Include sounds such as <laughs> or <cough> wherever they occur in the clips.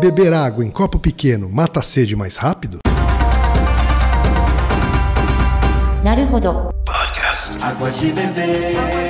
Beber água em copo pequeno mata a sede mais rápido? Naruhodo. Podcast. Água de beber, água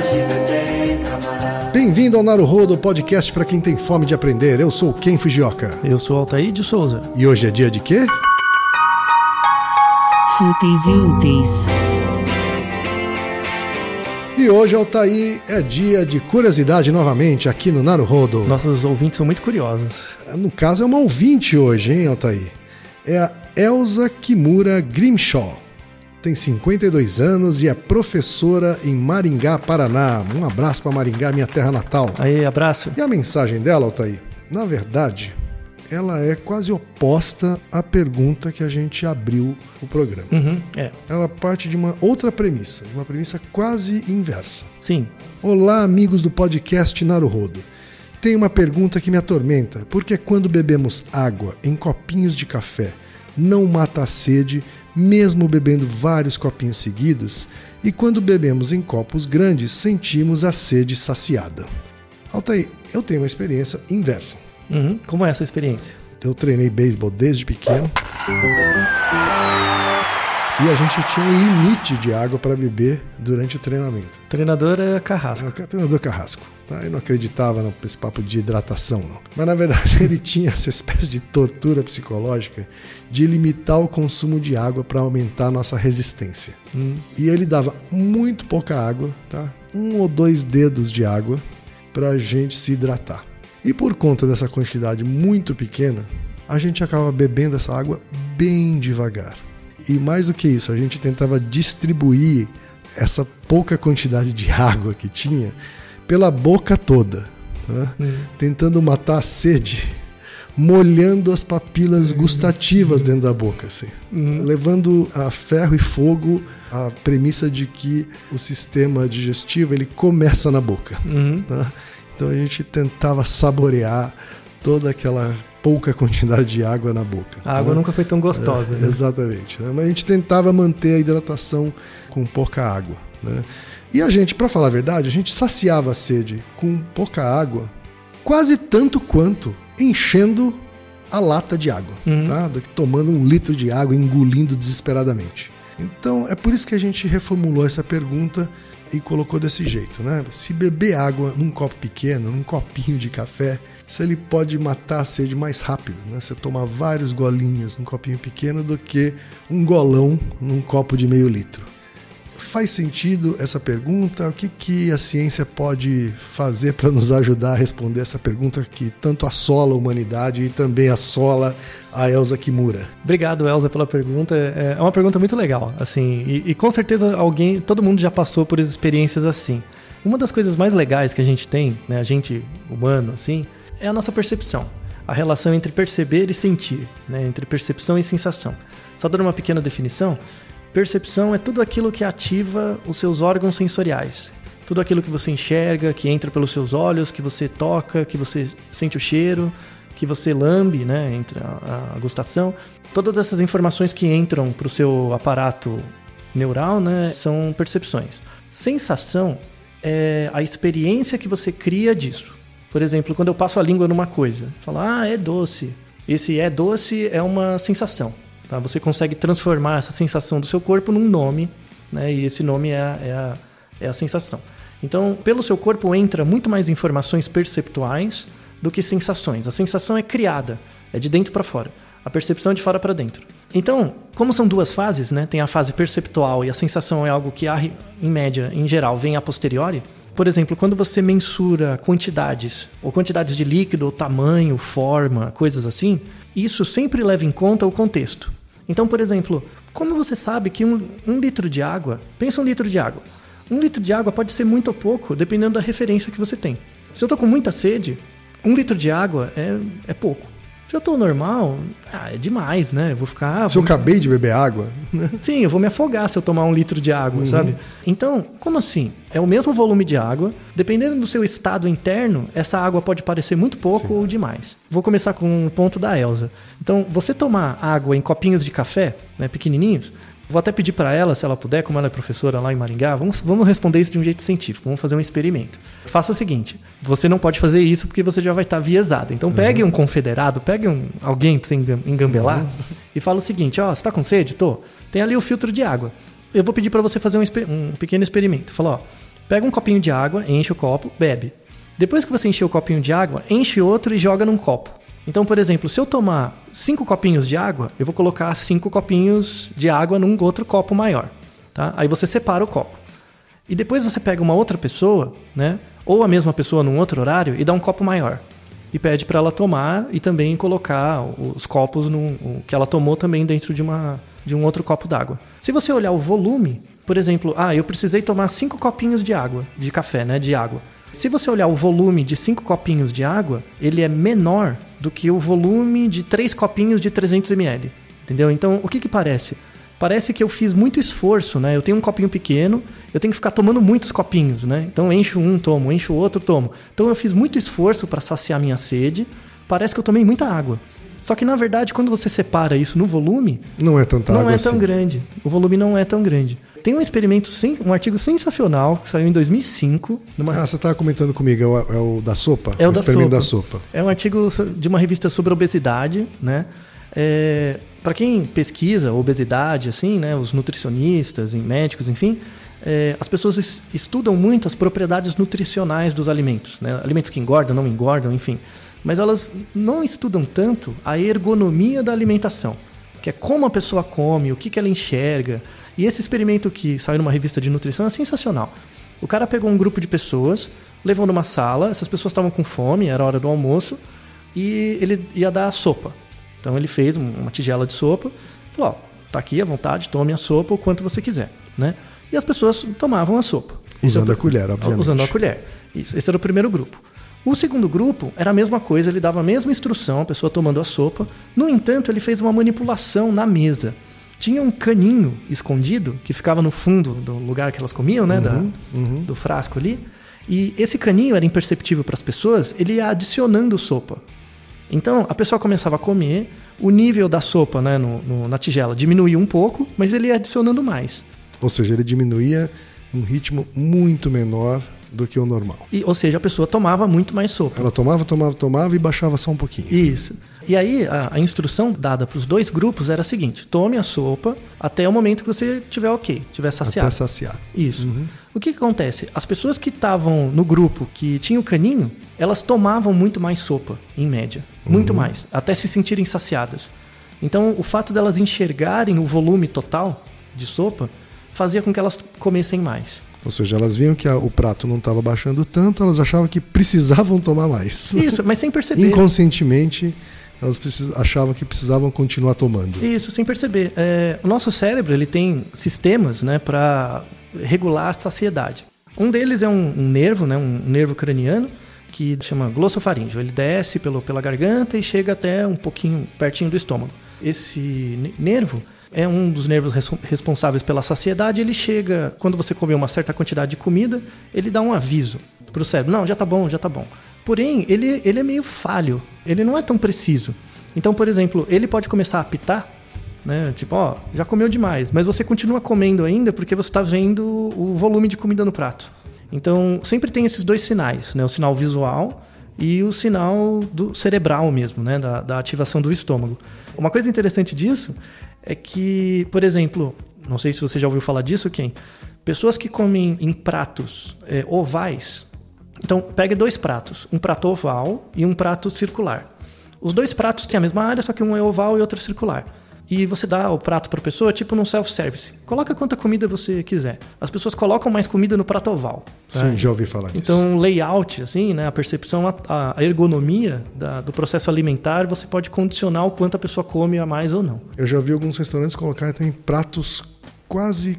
de beber, Bem-vindo ao Naruhodo, podcast para quem tem fome de aprender. Eu sou Ken Fujioka. Eu sou Altair de Souza. E hoje é dia de quê? Fúteis e úteis. E hoje, Altair, é dia de curiosidade novamente aqui no Naruhodo. Nossos ouvintes são muito curiosos. No caso, é uma ouvinte hoje, hein, Altair? É a Elza Kimura Grimshaw. Tem 52 anos e é professora em Maringá, Paraná. Um abraço para Maringá, minha terra natal. Aí, abraço. E a mensagem dela, Altair, na verdade, ela é quase oposta à pergunta que a gente abriu o programa. Uhum, é, Ela parte de uma outra premissa, de uma premissa quase inversa. sim. Olá, amigos do podcast Naruhodo. Tem uma pergunta que me atormenta, porque quando bebemos água em copinhos de café, não mata a sede, mesmo bebendo vários copinhos seguidos, e quando bebemos em copos grandes, sentimos a sede saciada. Altair, eu tenho uma experiência inversa. Uhum. Como é essa experiência? Eu treinei beisebol desde pequeno. E a gente tinha um limite de água para beber durante o treinamento. O treinador é Carrasco. O treinador Carrasco. Eu não acreditava nesse papo de hidratação, não. Mas na verdade <laughs> ele tinha essa espécie de tortura psicológica de limitar o consumo de água para aumentar a nossa resistência. E ele dava muito pouca água, tá? Um ou dois dedos de água para a gente se hidratar. E por conta dessa quantidade muito pequena, a gente acaba bebendo essa água bem devagar. E mais do que isso, a gente tentava distribuir essa pouca quantidade de água que tinha pela boca toda, tá? tentando matar a sede, molhando as papilas gustativas dentro da boca, assim, levando a ferro e fogo a premissa de que o sistema digestivo ele começa na boca. tá? Então a gente tentava saborear toda aquela pouca quantidade de água na boca. A água tá? nunca foi tão gostosa. É, né? Exatamente. né? Mas a gente tentava manter a hidratação com pouca água. né? E a gente, para falar a verdade, a gente saciava a sede com pouca água, quase tanto quanto enchendo a lata de água, tá? Do que tomando um litro de água engolindo desesperadamente. Então é por isso que a gente reformulou essa pergunta e colocou desse jeito, né? Se beber água num copo pequeno, num copinho de café, se ele pode matar a sede mais rápido, né? Você tomar vários golinhos num copinho pequeno do que um golão num copo de meio litro. Faz sentido essa pergunta? O que, que a ciência pode fazer para nos ajudar a responder essa pergunta que tanto assola a humanidade e também assola a Elza Kimura? Obrigado, Elza, pela pergunta. É é uma pergunta muito legal, assim, e, e com certeza alguém, todo mundo já passou por experiências assim. Uma das coisas mais legais que a gente tem, né, a gente humano, assim, é a nossa percepção. A relação entre perceber e sentir, né, entre percepção e sensação. Só dando uma pequena definição, percepção é tudo aquilo que ativa os seus órgãos sensoriais. Tudo aquilo que você enxerga, que entra pelos seus olhos, que você toca, que você sente o cheiro, que você lambe, né, entre a, a gustação. Todas essas informações que entram para o seu aparato neural, né, são percepções. Sensação é a experiência que você cria disso. Por exemplo, quando eu passo a língua numa coisa, falo, ah, é doce. Esse é doce é uma sensação. Tá? Você consegue transformar essa sensação do seu corpo num nome, né? e esse nome é a, é a, é a sensação. Então, pelo seu corpo entra muito mais informações perceptuais do que sensações. A sensação é criada, é de dentro para fora. A percepção é de fora para dentro. Então, como são duas fases, né? Tem a fase perceptual e a sensação é algo que, em média, em geral, vem a posteriori. Por exemplo, quando você mensura quantidades, ou quantidades de líquido, ou tamanho, forma, coisas assim, isso sempre leva em conta o contexto. Então, por exemplo, como você sabe que um, um litro de água, pensa um litro de água. Um litro de água pode ser muito ou pouco, dependendo da referência que você tem. Se eu tô com muita sede, um litro de água é, é pouco. Se eu tô normal, ah, é demais, né? Eu vou ficar. Se eu acabei de beber água, né? Sim, eu vou me afogar se eu tomar um litro de água, sabe? Então, como assim? É o mesmo volume de água. Dependendo do seu estado interno, essa água pode parecer muito pouco ou demais. Vou começar com um ponto da Elsa. Então, você tomar água em copinhos de café, né, pequenininhos, Vou até pedir para ela, se ela puder, como ela é professora lá em Maringá, vamos, vamos responder isso de um jeito científico, vamos fazer um experimento. Faça o seguinte: você não pode fazer isso porque você já vai estar viesado. Então pegue um confederado, pegue um, alguém para você engam- engambelar e fala o seguinte: ó, você tá com sede? Tô. Tem ali o filtro de água. Eu vou pedir para você fazer um, um pequeno experimento. Fala, ó, pega um copinho de água, enche o copo, bebe. Depois que você encher o copinho de água, enche outro e joga num copo. Então, por exemplo, se eu tomar cinco copinhos de água, eu vou colocar cinco copinhos de água num outro copo maior. Tá? Aí você separa o copo. E depois você pega uma outra pessoa, né? Ou a mesma pessoa num outro horário e dá um copo maior. E pede para ela tomar e também colocar os copos que ela tomou também dentro de, uma, de um outro copo d'água. Se você olhar o volume, por exemplo, ah, eu precisei tomar cinco copinhos de água, de café, né? De água. Se você olhar o volume de cinco copinhos de água, ele é menor do que o volume de três copinhos de 300 ml. Entendeu? Então, o que que parece? Parece que eu fiz muito esforço, né? Eu tenho um copinho pequeno, eu tenho que ficar tomando muitos copinhos, né? Então encho um, tomo, encho o outro, tomo. Então eu fiz muito esforço para saciar minha sede. Parece que eu tomei muita água. Só que na verdade, quando você separa isso no volume, Não é tanta não água é assim. tão grande. O volume não é tão grande. Tem um experimento, um artigo sensacional que saiu em 2005, numa Ah, você estava comentando comigo, é o, é o da sopa? É o o da experimento sopa. da sopa. É um artigo de uma revista sobre obesidade, né? É, para quem pesquisa obesidade, assim, né? Os nutricionistas, médicos, enfim, é, as pessoas es- estudam muito as propriedades nutricionais dos alimentos, né? Alimentos que engordam, não engordam, enfim. Mas elas não estudam tanto a ergonomia da alimentação, que é como a pessoa come, o que, que ela enxerga. E esse experimento que saiu numa revista de nutrição é sensacional. O cara pegou um grupo de pessoas, levou numa sala, essas pessoas estavam com fome, era hora do almoço, e ele ia dar a sopa. Então ele fez um- uma tigela de sopa, falou: ó, tá aqui à vontade, tome a sopa o quanto você quiser, né? E as pessoas tomavam a sopa. É Usando a pr- colher, obviamente. Usando a colher. Isso, esse era o primeiro grupo. O segundo grupo era a mesma coisa, ele dava a mesma instrução, a pessoa tomando a sopa. No entanto, ele fez uma manipulação na mesa. Tinha um caninho escondido que ficava no fundo do lugar que elas comiam, né? da- Do frasco ali. E esse caninho era imperceptível para as pessoas, ele ia adicionando sopa. Então a pessoa começava a comer, o nível da sopa né, no- no- na tigela diminuía um pouco, mas ele ia adicionando mais. Ou seja, ele diminuía um ritmo muito menor do que o normal. E, ou seja, a pessoa tomava muito mais sopa. Ela tomava, tomava, tomava e baixava só um pouquinho. Isso. E aí, a, a instrução dada para os dois grupos era a seguinte: tome a sopa até o momento que você tiver ok, tiver saciado. Até saciar. Isso. O que, que acontece? As pessoas que estavam no grupo que tinha o caninho, elas tomavam muito mais sopa, em média. Muito mais. Até se sentirem saciadas. Então, o fato delas enxergarem o volume total de sopa fazia com que elas comessem mais. Ou seja, elas viam que a- o prato não estava baixando tanto, elas achavam que precisavam tomar mais. Isso, mas sem perceber. Inconscientemente, elas achavam que precisavam continuar tomando. Isso, sem perceber. É, o nosso cérebro ele tem sistemas né, para regular a saciedade. Um deles é um, um nervo, né, um nervo craniano, que chama glossofaríngeo. Ele desce pelo, pela garganta e chega até um pouquinho pertinho do estômago. Esse ne- nervo é um dos nervos res- responsáveis pela saciedade. Ele chega, quando você comer uma certa quantidade de comida, ele dá um aviso para o cérebro: não, já tá bom, já tá bom. Porém, ele, ele é meio falho, ele não é tão preciso. Então, por exemplo, ele pode começar a apitar né? Tipo, ó, já comeu demais, mas você continua comendo ainda porque você está vendo o volume de comida no prato. Então, sempre tem esses dois sinais, né? O sinal visual e o sinal do cerebral mesmo, né? Da, da ativação do estômago. Uma coisa interessante disso é que, por exemplo, não sei se você já ouviu falar disso, quem? Pessoas que comem em pratos é, ovais. Então, pegue dois pratos, um prato oval e um prato circular. Os dois pratos têm a mesma área, só que um é oval e outro é circular. E você dá o prato para a pessoa, tipo num self-service. Coloca quanta comida você quiser. As pessoas colocam mais comida no prato oval. tá? Sim, já ouvi falar disso. Então, layout, assim, né, a percepção, a, a ergonomia da- do processo alimentar, você pode condicionar o quanto a pessoa come a mais ou não. Eu já vi alguns restaurantes colocarem também pratos quase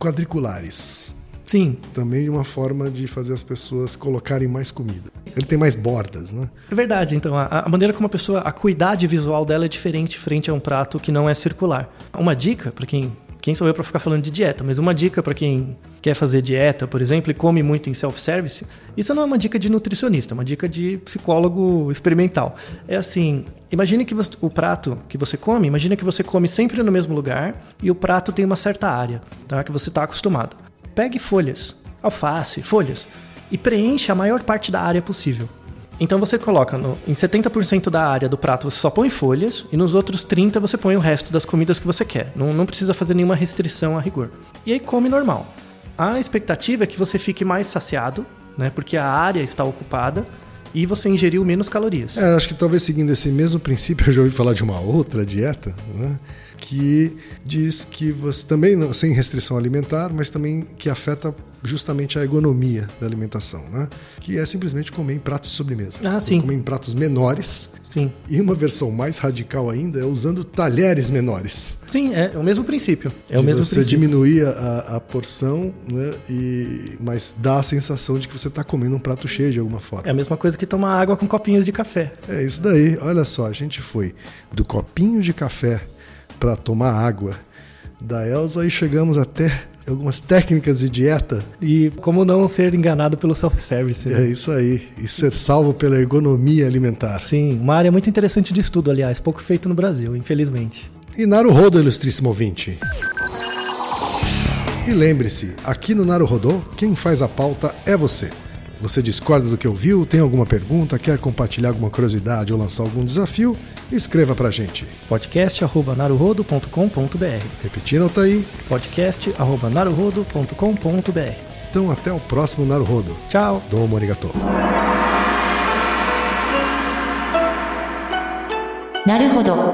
quadriculares. Sim, Também de uma forma de fazer as pessoas colocarem mais comida. Ele tem mais bordas, né? é verdade. Então, a, a maneira como a pessoa, a cuidade visual dela é diferente frente a um prato que não é circular. Uma dica para quem quem sou eu para ficar falando de dieta? Mas uma dica para quem quer fazer dieta, por exemplo, e come muito em self-service, isso não é uma dica de nutricionista, é uma dica de psicólogo experimental. É assim, imagine que você, o prato que você come, imagine que você come sempre no mesmo lugar e o prato tem uma certa área, tá? Que você está acostumado. Pegue folhas, alface, folhas e preencha a maior parte da área possível. Então você coloca no, em 70% da área do prato você só põe folhas e nos outros 30% você põe o resto das comidas que você quer. Não, não precisa fazer nenhuma restrição a rigor. E aí come normal. A expectativa é que você fique mais saciado, né? Porque a área está ocupada e você ingeriu menos calorias. É, acho que talvez seguindo esse mesmo princípio, eu já ouvi falar de uma outra dieta, né? Que diz que você também não, sem restrição alimentar, mas também que afeta justamente a ergonomia da alimentação, né? Que é simplesmente comer em pratos de sobremesa. Ah, sim. Comer em pratos menores. Sim. E uma versão mais radical ainda é usando talheres menores. Sim, é, o mesmo princípio. É o mesmo você princípio. diminuir a, a porção, né? E, mas dá a sensação de que você está comendo um prato cheio de alguma forma. É a mesma coisa que tomar água com copinhos de café. É isso daí. Olha só, a gente foi do copinho de café para tomar água da Elsa e chegamos até algumas técnicas de dieta. E como não ser enganado pelo self-service. né? É isso aí. E ser salvo pela ergonomia alimentar. Sim, uma área muito interessante de estudo, aliás, pouco feito no Brasil, infelizmente. E Naruhodo, ilustríssimo ouvinte. E lembre-se, aqui no Naruhodo, quem faz a pauta é você. Você discorda do que ouviu, tem alguma pergunta, quer compartilhar alguma curiosidade ou lançar algum desafio? Escreva pra gente. podcast.naruhodo.com.br Repetindo, Altaí. podcast.naruhodo.com.br Então até o próximo Naruhodo. Tchau! Domo arigato. なるほど。